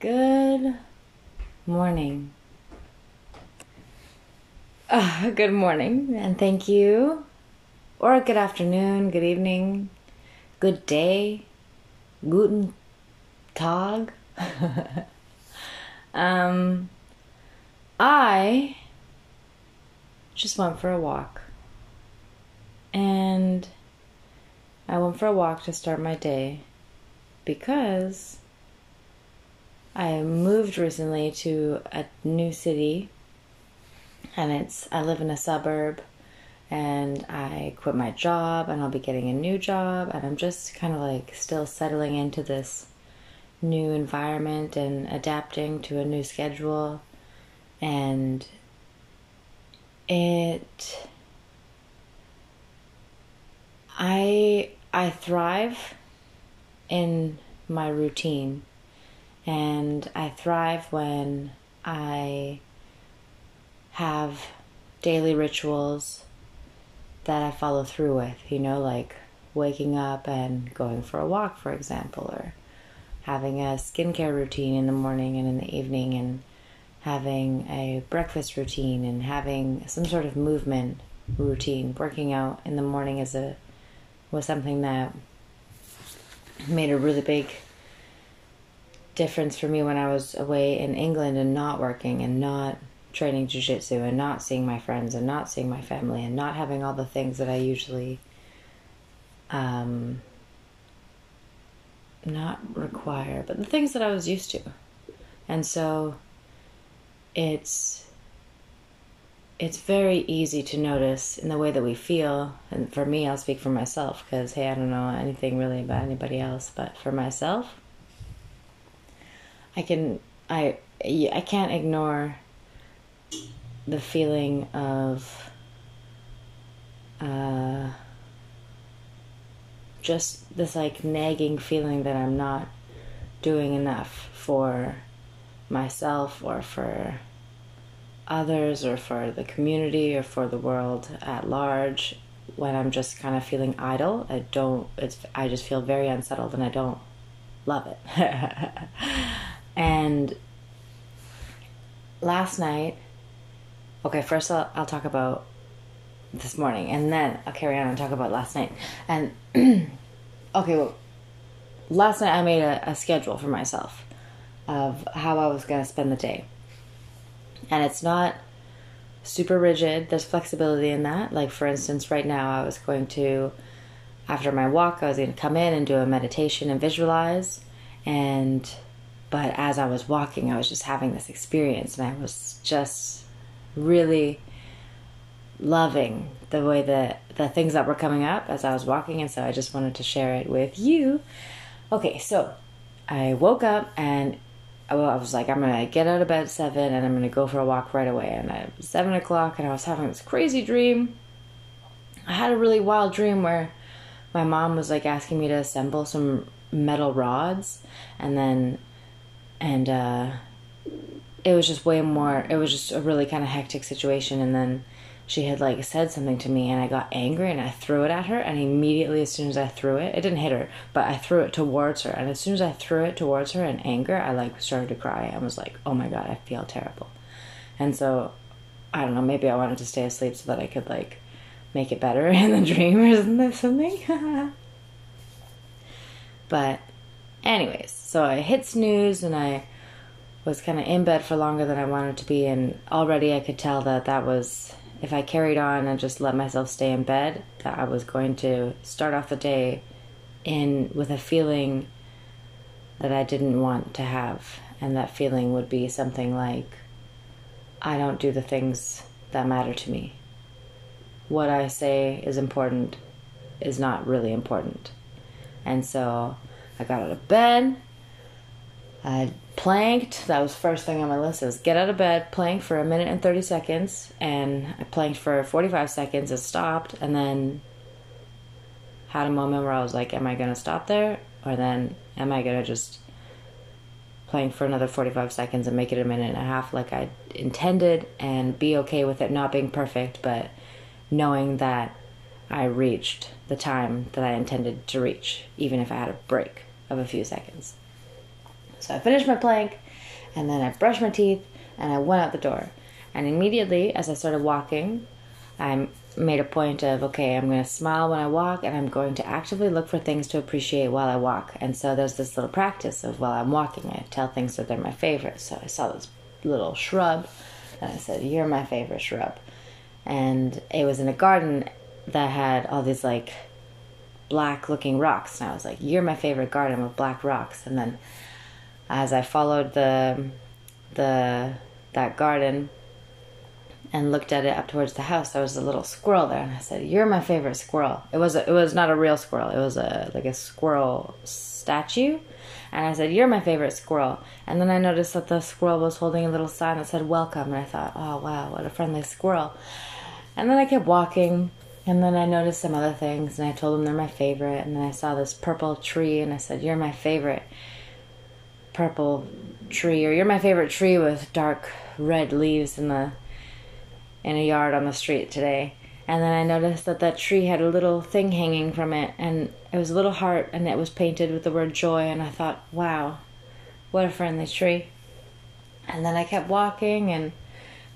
Good morning. Uh, good morning, and thank you. Or good afternoon, good evening, good day, guten tag. um, I just went for a walk. And I went for a walk to start my day because I moved recently to a new city and it's I live in a suburb and I quit my job and I'll be getting a new job and I'm just kind of like still settling into this new environment and adapting to a new schedule and it I I thrive in my routine and I thrive when I have daily rituals that I follow through with, you know, like waking up and going for a walk, for example, or having a skincare routine in the morning and in the evening, and having a breakfast routine and having some sort of movement routine. Working out in the morning is a was something that made a really big difference for me when I was away in England and not working and not training jiu-jitsu and not seeing my friends and not seeing my family and not having all the things that I usually um not require but the things that I was used to. And so it's it's very easy to notice in the way that we feel and for me I'll speak for myself because hey I don't know anything really about anybody else but for myself I can I I can't ignore the feeling of uh, just this like nagging feeling that I'm not doing enough for myself or for others or for the community or for the world at large when I'm just kind of feeling idle. I don't it's I just feel very unsettled and I don't love it. And last night, okay, first I'll, I'll talk about this morning and then I'll carry on and talk about last night. And okay, well, last night I made a, a schedule for myself of how I was going to spend the day. And it's not super rigid, there's flexibility in that. Like, for instance, right now I was going to, after my walk, I was going to come in and do a meditation and visualize. And but as I was walking, I was just having this experience, and I was just really loving the way that the things that were coming up as I was walking, and so I just wanted to share it with you. Okay, so I woke up and I was like, I'm gonna get out of bed at seven, and I'm gonna go for a walk right away. And was seven o'clock, and I was having this crazy dream. I had a really wild dream where my mom was like asking me to assemble some metal rods, and then and uh, it was just way more. It was just a really kind of hectic situation, and then she had like said something to me and I got angry and I threw it at her. And immediately as soon as I threw it it didn't hit her but I threw it towards her. And as soon as I threw it towards her in anger I like started to cry. And was like oh my god I feel terrible. And so I don't know maybe I wanted to stay asleep so that I could like make it better in the dream or something. But anyways so I hit snooze and I was kind of in bed for longer than I wanted to be, and already I could tell that that was if I carried on and just let myself stay in bed, that I was going to start off the day in with a feeling that I didn't want to have, and that feeling would be something like I don't do the things that matter to me. What I say is important is not really important. And so I got out of bed I planked. That was first thing on my list. Was get out of bed, plank for a minute and thirty seconds, and I planked for forty five seconds. It stopped, and then had a moment where I was like, "Am I gonna stop there, or then am I gonna just plank for another forty five seconds and make it a minute and a half like I intended, and be okay with it not being perfect, but knowing that I reached the time that I intended to reach, even if I had a break of a few seconds." So I finished my plank And then I brushed my teeth and I went out the door. And immediately, as I started walking, I made a point of, okay, I'm going to smile when I walk and I'm going to actively look for things to appreciate while I walk. And so there's this little practice of while I'm walking, I tell things that they're my favorite. So I saw this little shrub and I said, You're my favorite shrub. And it was in a garden that had all these like black looking rocks. And I was like, You're my favorite garden with black rocks. And then as I followed the the that garden and looked at it up towards the house, there was a little squirrel there, and I said, "You're my favorite squirrel." It was a, it was not a real squirrel; it was a like a squirrel statue, and I said, "You're my favorite squirrel." And then I noticed that the squirrel was holding a little sign that said "Welcome," and I thought, "Oh wow, what a friendly squirrel!" And then I kept walking, and then I noticed some other things, and I told them they're my favorite, and then I saw this purple tree, and I said, "You're my favorite." Purple tree, or you're my favorite tree with dark red leaves in the in a yard on the street today. And then I noticed that that tree had a little thing hanging from it, and it was a little heart, and it was painted with the word joy. And I thought, wow, what a friendly tree. And then I kept walking, and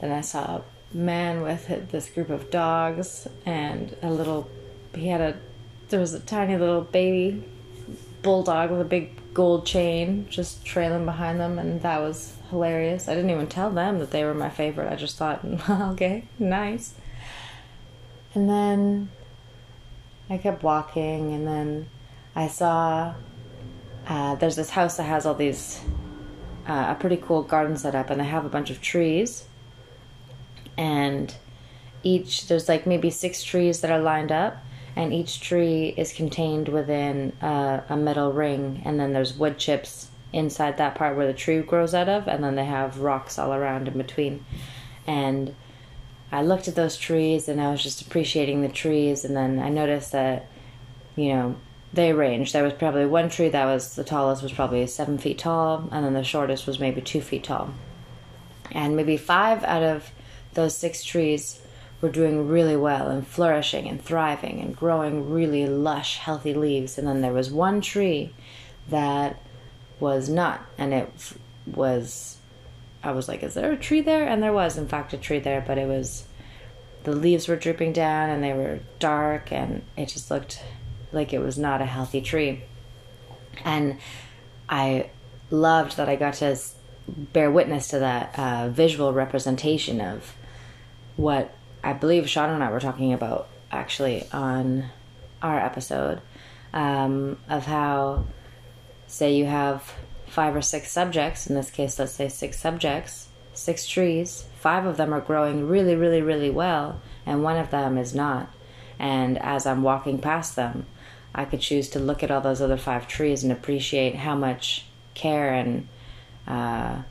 then I saw a man with this group of dogs, and a little, he had a, there was a tiny little baby bulldog with a big gold chain just trailing behind them, and that was hilarious. I didn't even tell them that they were my favorite. I just thought, okay, nice. And then I kept walking, and then I saw uh, there's this house that has all these uh, a pretty cool garden set up, and they have a bunch of trees, and each there's like maybe six trees that are lined up, and each tree is contained within a, a metal ring, and then there's wood chips inside that part where the tree grows out of, and then they have rocks all around in between. And I looked at those trees and I was just appreciating the trees, and then I noticed that, you know, they range. There was probably one tree that was the tallest was probably seven feet tall, and then the shortest was maybe two feet tall. And maybe five out of those six trees were doing really well and flourishing and thriving and growing really lush, healthy leaves. And then there was one tree that was not. And it was, I was like, is there a tree there? And there was, in fact, a tree there, but it was, the leaves were drooping down and they were dark and it just looked like it was not a healthy tree. And I loved that I got to bear witness to that uh, visual representation of what I believe Sean and I were talking about actually on our episode um, of how say you have five or six subjects, in this case, let's say six subjects, six trees, five of them are growing really, really, really well, and one of them is not. And as I'm walking past them, I could choose to look at all those other five trees and appreciate how much care and uh,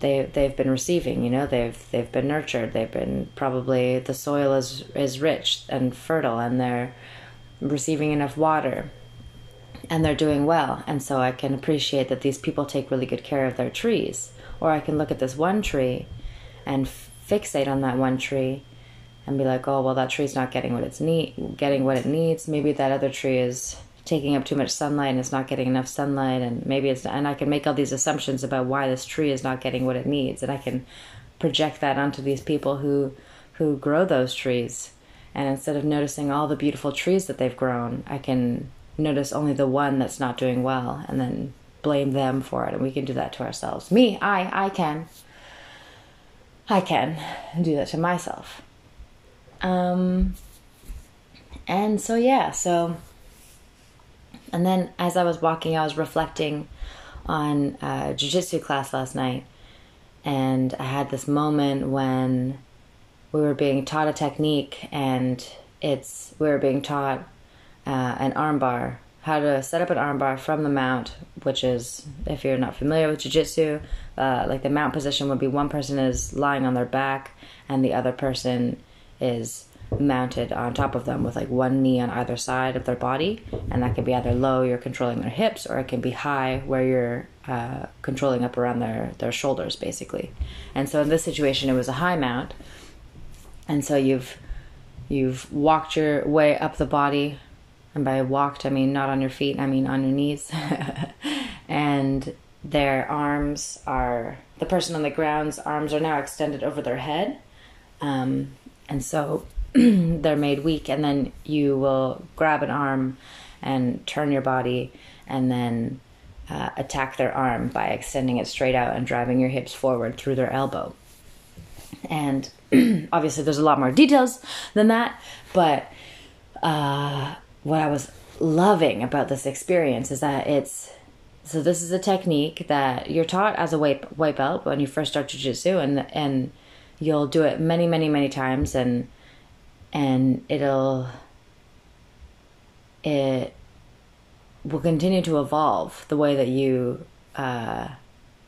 they they've been receiving. You know, they've they've been nurtured. They've been probably the soil is is rich and fertile, and they're receiving enough water and they're doing well. And so I can appreciate that these people take really good care of their trees. Or I can look at this one tree and fixate on that one tree and be like, oh, well, that tree's not getting what it's need, getting what it needs. Maybe that other tree is taking up too much sunlight and it's not getting enough sunlight. And maybe it's, and I can make all these assumptions about why this tree is not getting what it needs. And I can project that onto these people who, who grow those trees. And instead of noticing all the beautiful trees that they've grown, I can notice only the one that's not doing well and then blame them for it and we can do that to ourselves me i i can i can do that to myself um and so yeah so and then as i was walking i was reflecting on a jiu-jitsu class last night and i had this moment when we were being taught a technique and it's we were being taught uh, an armbar, how to set up an armbar from the mount, which is, if you're not familiar with jiu-jitsu, uh, like the mount position would be one person is lying on their back and the other person is mounted on top of them with like one knee on either side of their body and that can be either low you're controlling their hips or it can be high where you're uh, controlling up around their their shoulders basically and so in this situation it was a high mount and so you've you've walked your way up the body and by walked, I mean not on your feet, I mean on your knees. and their arms are the person on the ground's arms are now extended over their head, um, and so they're made weak. And then you will grab an arm and turn your body, and then uh, attack their arm by extending it straight out and driving your hips forward through their elbow. And obviously, there's a lot more details than that, but uh, what I was loving about this experience is that it's so this is a technique that you're taught as a white belt when you first start jiu-jitsu and and you'll do it many many many times and and it'll it will continue to evolve the way that you uh,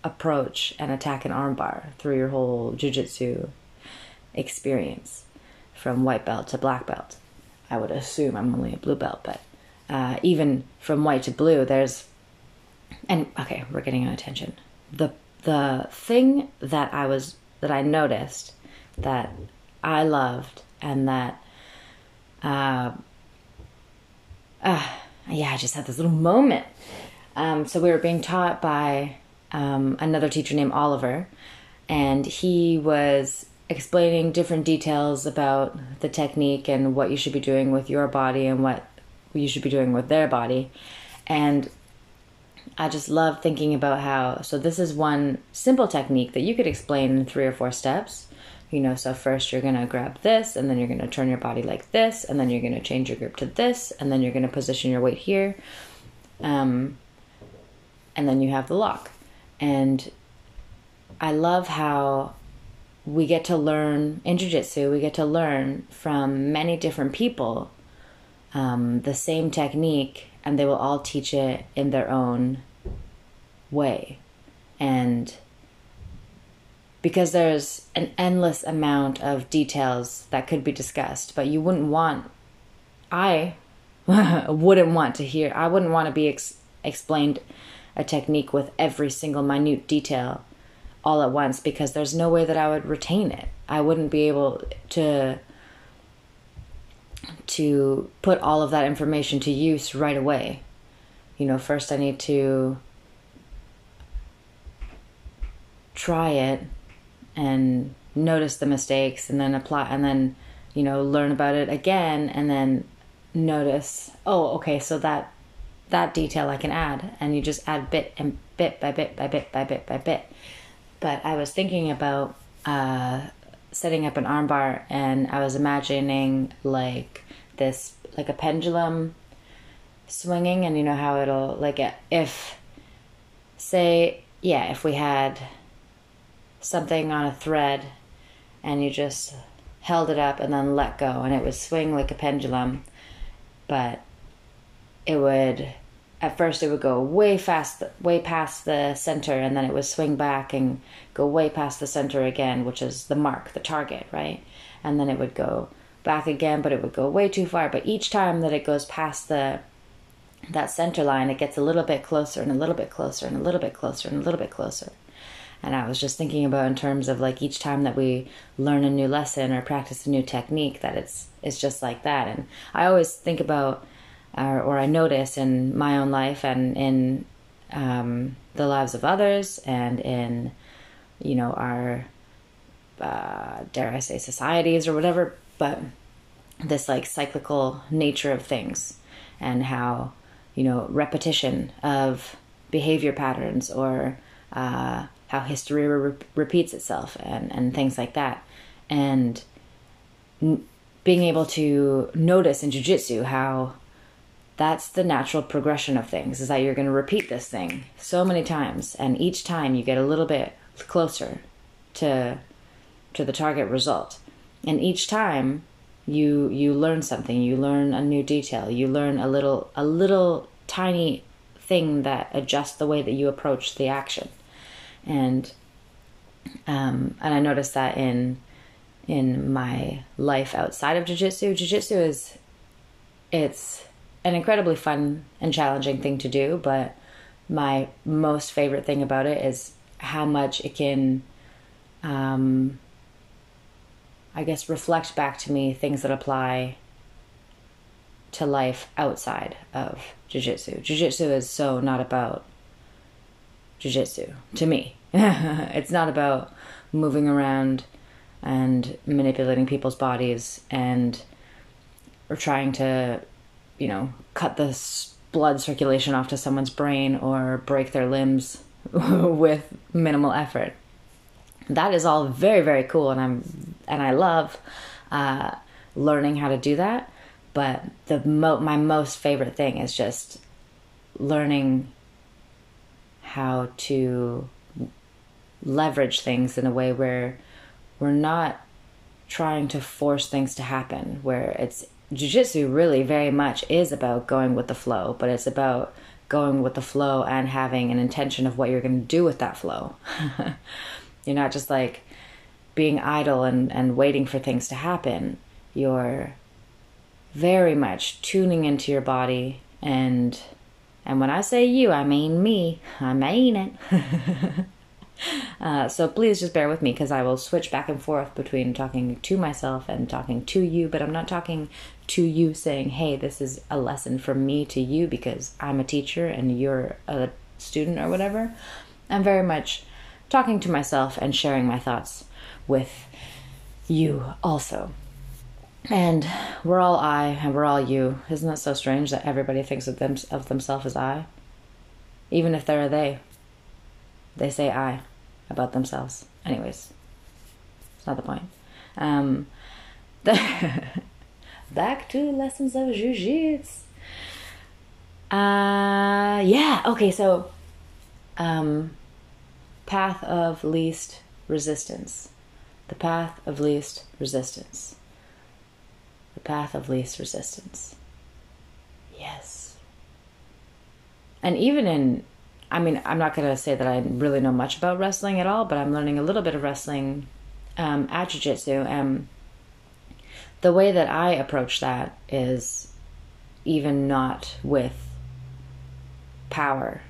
approach and attack an armbar through your whole jiu-jitsu experience from white belt to black belt. I would assume i'm only a blue belt but uh, even from white to blue there's and okay we're getting on attention the the thing that i was that i noticed that i loved and that uh, uh yeah i just had this little moment um, so we were being taught by um, another teacher named oliver and he was explaining different details about the technique and what you should be doing with your body and what you should be doing with their body and I just love thinking about how so this is one simple technique that you could explain in three or four steps. You know, so first you're gonna grab this, and then you're gonna turn your body like this, and then you're gonna change your grip to this, and then you're gonna position your weight here, um, and then you have the lock. And I love how we get to learn in jiu-jitsu we get to learn from many different people um, the same technique and they will all teach it in their own way. And because there's an endless amount of details that could be discussed, but you wouldn't want, I wouldn't want to hear, I wouldn't want to be ex- explained a technique with every single minute detail all at once because there's no way that I would retain it. I wouldn't be able to to put all of that information to use right away. You know, first I need to try it and notice the mistakes and then apply and then, you know, learn about it again and then notice, oh, okay, so that that detail I can add and you just add bit and bit by bit by bit by bit by bit. But I was thinking about uh, setting up an armbar and I was imagining like this like a pendulum swinging and you know how it'll like if say yeah if we had something on a thread and you just held it up and then let go and it would swing like a pendulum but it would at first it would go way fast way past the center and then it would swing back and go way past the center again which is the mark the target right and then it would go back again, but it would go way too far. But each time that it goes past the that center line, it gets a little bit closer and a little bit closer and a little bit closer and a little bit closer. And I was just thinking about in terms of like each time that we learn a new lesson or practice a new technique, that it's it's just like that. And I always think about, or, or I notice in my own life and in um, the lives of others and in, you know, our uh, dare I say societies or whatever but this like cyclical nature of things and how you know repetition of behavior patterns or uh, how history re- repeats itself and and things like that. And n- being able to notice in jiu-jitsu how that's the natural progression of things is that you're going to repeat this thing so many times and each time you get a little bit closer to to the target result. And each time you you learn something you learn a new detail you learn a little a little tiny thing that adjusts the way that you approach the action and um, and I noticed that in in my life outside of jiu-jitsu jiu-jitsu is it's an incredibly fun and challenging thing to do but my most favorite thing about it is how much it can um, I guess, reflect back to me things that apply to life outside of jiu-jitsu. Jiu-jitsu is so not about jujitsu to me. it's not about moving around and manipulating people's bodies and or trying to, you know, cut the blood circulation off to someone's brain or break their limbs with minimal effort. That is all very very cool, and I'm and I love uh, learning how to do that. But the mo- my most favorite thing is just learning how to leverage things in a way where we're not trying to force things to happen where it's jiu-jitsu really very much is about going with the flow but it's about going with the flow and having an intention of what you're going to do with that flow. You're not just like being idle and, and waiting for things to happen. You're very much tuning into your body and and when i say you i mean me i mean it Uh, so please just bear with me because I will switch back and forth between talking to myself and talking to you, but I'm not talking to you saying, hey, this is a lesson from me to you because I'm a teacher and you're a student or whatever. I'm very much talking to myself and sharing my thoughts with you also. And we're all I and we're all you. Isn't that so strange that everybody thinks of them of themselves as I? Even if they're a they. They say I about themselves. Anyways, it's not the point. Um, the back to lessons of jiu-jitsu. Uh, yeah. Okay. So, um, path of least resistance. The path of least resistance. Path of least resistance. Yes. And even in I mean, I'm not going to say that I really know much about wrestling at all, but I'm learning a little bit of wrestling um, at Jiu Jitsu. And the way that I approach that is even not with power,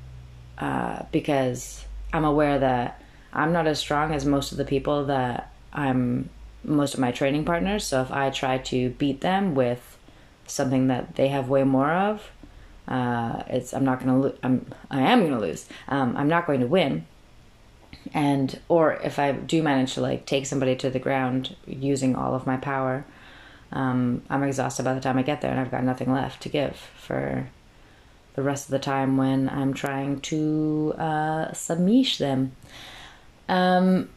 uh, because I'm aware that I'm not as strong as most of the people that I'm most of my training partners. So if I try to beat them with something that they have way more of, uh, it's I'm not going to lo- I'm I am to lose. Um, I'm not going to win. And or if I do manage to like take somebody to the ground using all of my power, um, I'm exhausted by the time I get there, and I've got nothing left to give for the rest of the time when I'm trying to uh, submish them. Um,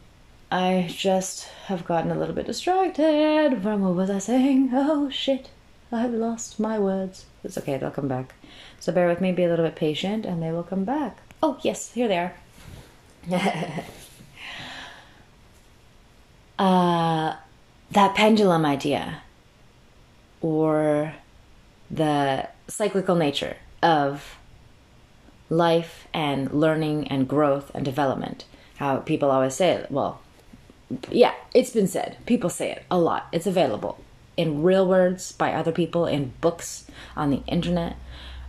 I just have gotten a little bit distracted from what was I saying? Oh shit, I've lost my words. It's okay, they'll come back. So bear with me, be a little bit patient, and they will come back. Oh, yes, here they are. uh, that pendulum idea, or the cyclical nature of life and learning and growth and development. How people always say. Well, yeah, it's been said. People say it a lot. It's available in real words by other people, in books, on the internet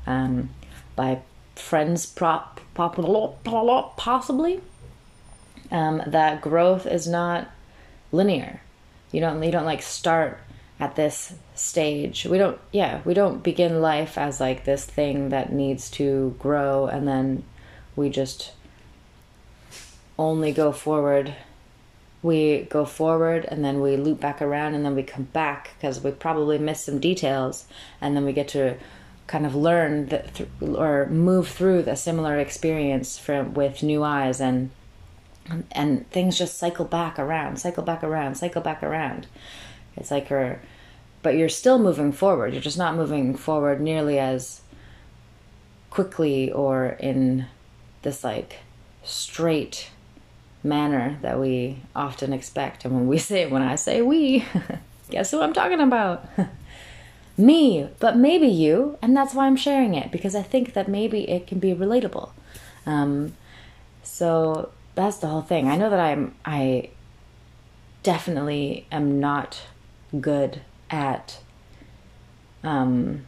um, by friends, prop, possibly. Um, that growth is not linear. You don't you don't like start at this stage. We don't yeah, we don't begin life as like this thing that needs to grow and then we just only go forward. We go forward and then we loop back around and then we come back because we probably missed some details. And then we get to kind of learn th- or move through the similar experience from with new eyes and and things just cycle back around cycle back around cycle back around. It's like her but you're still moving forward. You're just not moving forward nearly as quickly or in this like straight manner that we often expect and when we say when i say we guess who i'm talking about me, but maybe you, and that's why I'm sharing it because I think that maybe it can be relatable. Um, so that's the whole thing. I know that I'm I definitely am not good at um,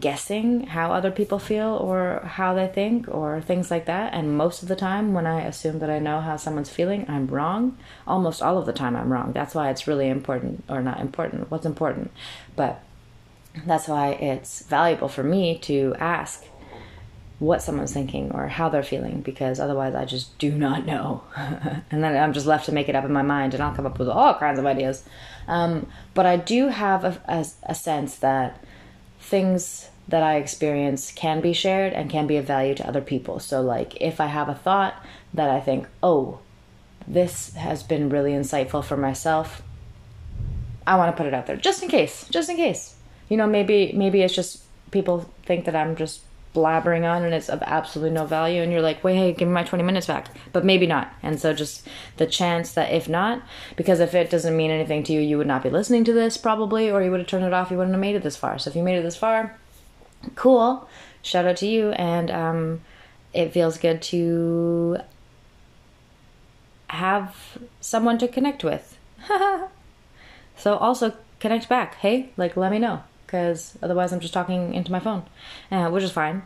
guessing how other people feel or how they think or things like that. And most of the time, when I assume that I know how someone's feeling, I'm wrong. Almost all of the time, I'm wrong. That's why it's really important, or not important. What's important, but that's why it's valuable for me to ask what someone's thinking or how they're feeling because otherwise I just do not know. and then I'm just left to make it up in my mind and I'll come up with all kinds of ideas. Um, but I do have a, a, a sense that things that I experience can be shared and can be of value to other people. So, like, if I have a thought that I think, oh, this has been really insightful for myself, I want to put it out there just in case, just in case. You know, maybe maybe it's just people think that I'm just blabbering on and it's of absolutely no value and you're like wait hey give me my 20 minutes back. But maybe not. And so just the chance that if not because if it doesn't mean anything to you you would not be listening to this probably or you would have turned it off you wouldn't have made it this far. So if you made it this far cool. Shout out to you and um, it feels good to have someone to connect with. So also connect back. Hey like let me know because otherwise I'm just talking into my phone, uh, which is fine.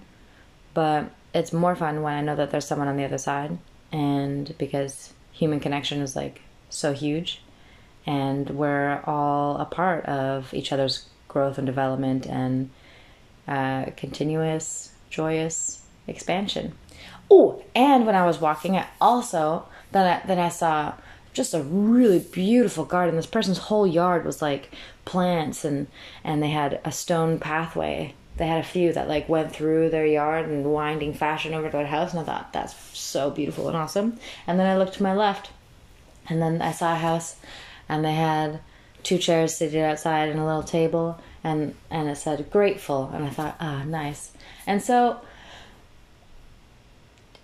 But it's more fun when I know that there's someone on the other side, and because human connection is like so huge, and we're all a part of each other's growth and development and uh, continuous, joyous expansion. Oh, and when I was walking, I also then I, then I saw just a really beautiful garden. This person's whole yard was like plants and and they had a stone pathway. They had a few that like went through their yard in winding fashion over to their house, and I thought that's so beautiful and awesome. And then I looked to my left, and then I saw a house, and they had two chairs seated outside and a little table, and and it said grateful, and I thought, ah, oh, nice. And so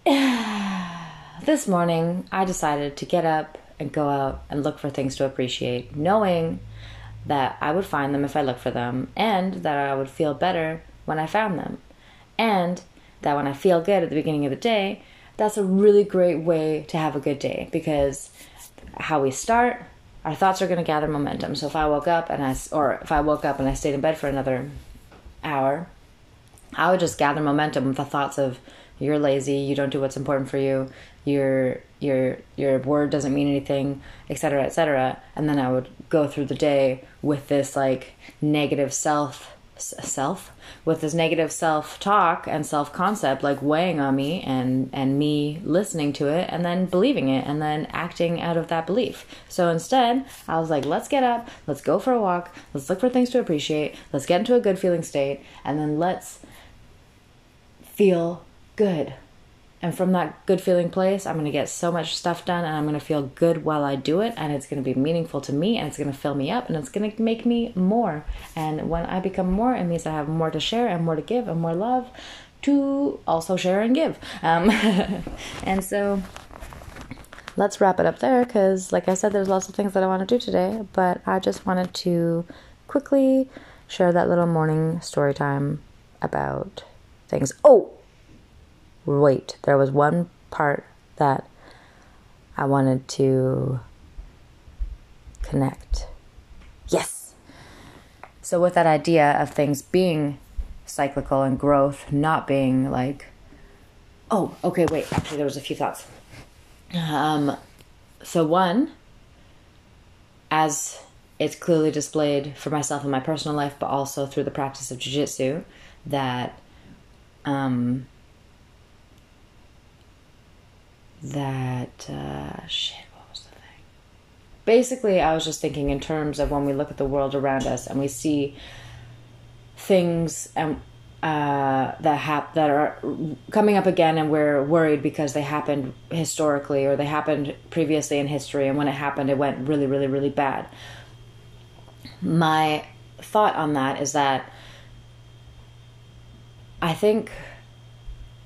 this morning I decided to get up and go out and look for things to appreciate, knowing that I would find them if I looked for them, and that I would feel better when I found them. And that when I feel good at the beginning of the day, that's a really great way to have a good day because how we start, our thoughts are going to gather momentum. So if I woke up and I, or if I woke up and I stayed in bed for another hour, I would just gather momentum with the thoughts of you're lazy, you don't do what's important for you, your your your word doesn't mean anything etc etc and then i would go through the day with this like negative self self? With this negative self talk and self concept like weighing on me and and me listening to it and then believing it and then acting out of that belief. So instead i was like let's get up let's go for a walk let's look for things to appreciate let's get into a good feeling state and then let's feel good and from that good feeling place, I'm going to get so much stuff done and I'm going to feel good while I do it. And it's going to be meaningful to me and it's going to fill me up and it's going to make me more. And when I become more, it means I have more to share and more to give and more love to also share and give. Um, and so let's wrap it up there because, like I said, there's lots of things that I want to do today. But I just wanted to quickly share that little morning story time about things. Oh, wait, there was one part that I wanted to connect. Yes. So, with that idea of things being cyclical and growth not being like, oh, okay, wait, actually, there was a few thoughts. Um, so, one, as it's clearly displayed for myself in my personal life, but also through the practice of jujitsu, that um, that uh, shit. What was the thing? Basically, I was just thinking in terms of when we look at the world around us and we see things and uh, that hap- that are coming up again, and we're worried because they happened historically or they happened previously in history, and when it happened, it went really, really, really bad. My thought on that is that I think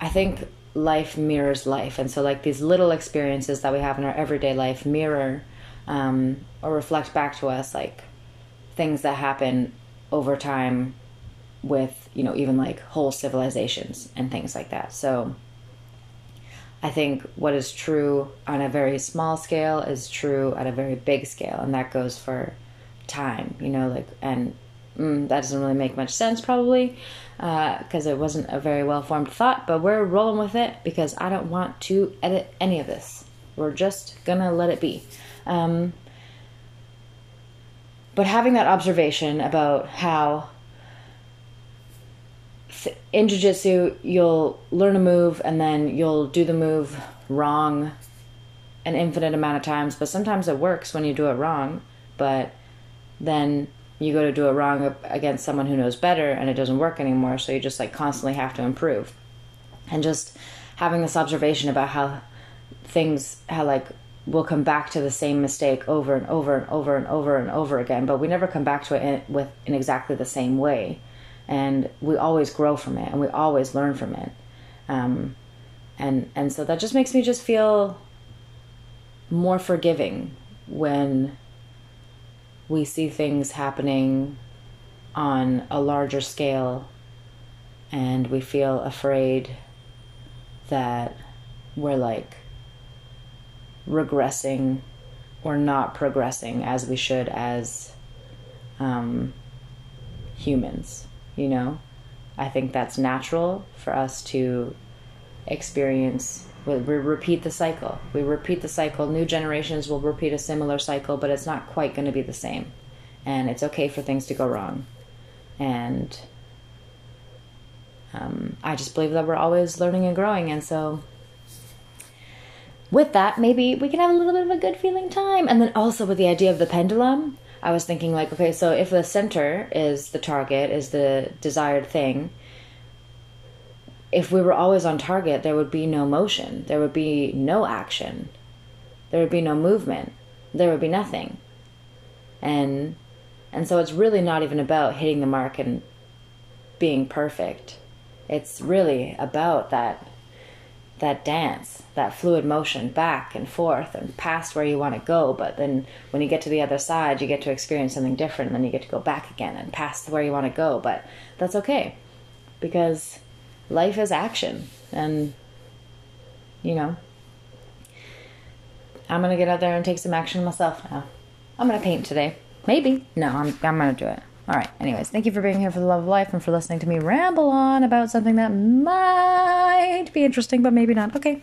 I think life mirrors life. And so like these little experiences that we have in our everyday life mirror um, or reflect back to us like things that happen over time with you know even like whole civilizations and things like that. So i think what is true on a very small scale is true at a very big scale and that goes for time you know like and mm, that doesn't really make much sense probably because uh, it wasn't a very well formed thought, but we're rolling with it because I don't want to edit any of this. We're just gonna let it be. Um, but having that observation about how in jiu-jitsu you'll learn a move and then you'll do the move wrong an infinite amount of times but sometimes it works when you do it wrong but then you go to do it wrong against someone who knows better and it doesn't work anymore so you just like constantly have to improve. And just having this observation about how things how like we'll come back to the same mistake over and over and over and over and over again but we never come back to it in, with in exactly the same way. And we always grow from it and we always learn from it. Um, and and so that just makes me just feel more forgiving when we see things happening on a larger scale and we feel afraid that we're like regressing or not progressing as we should as um, humans, you know? I think that's natural for us to experience. We repeat the cycle. We repeat the cycle. New generations will repeat a similar cycle, but it's not quite going to be the same. And it's okay for things to go wrong. And um, I just believe that we're always learning and growing. And so, with that, maybe we can have a little bit of a good feeling time. And then also with the idea of the pendulum, I was thinking, like, okay, so if the center is the target, is the desired thing, if we were always on target, there would be no motion, there would be no action, there would be no movement, there would be nothing. And and so it's really not even about hitting the mark and being perfect. It's really about that that dance, that fluid motion back and forth and past where you want to go. But then when you get to the other side, you get to experience something different. And then you get to go back again and past where you want to go. But that's okay because life is action. And, you know, I'm going to get out there and take some action myself now. I'm going to paint today. Maybe. No, I'm, I'm going to do it. All right. Anyways, thank you for being here for the love of life and for listening to me ramble on about something that might be interesting, but maybe not. Okay.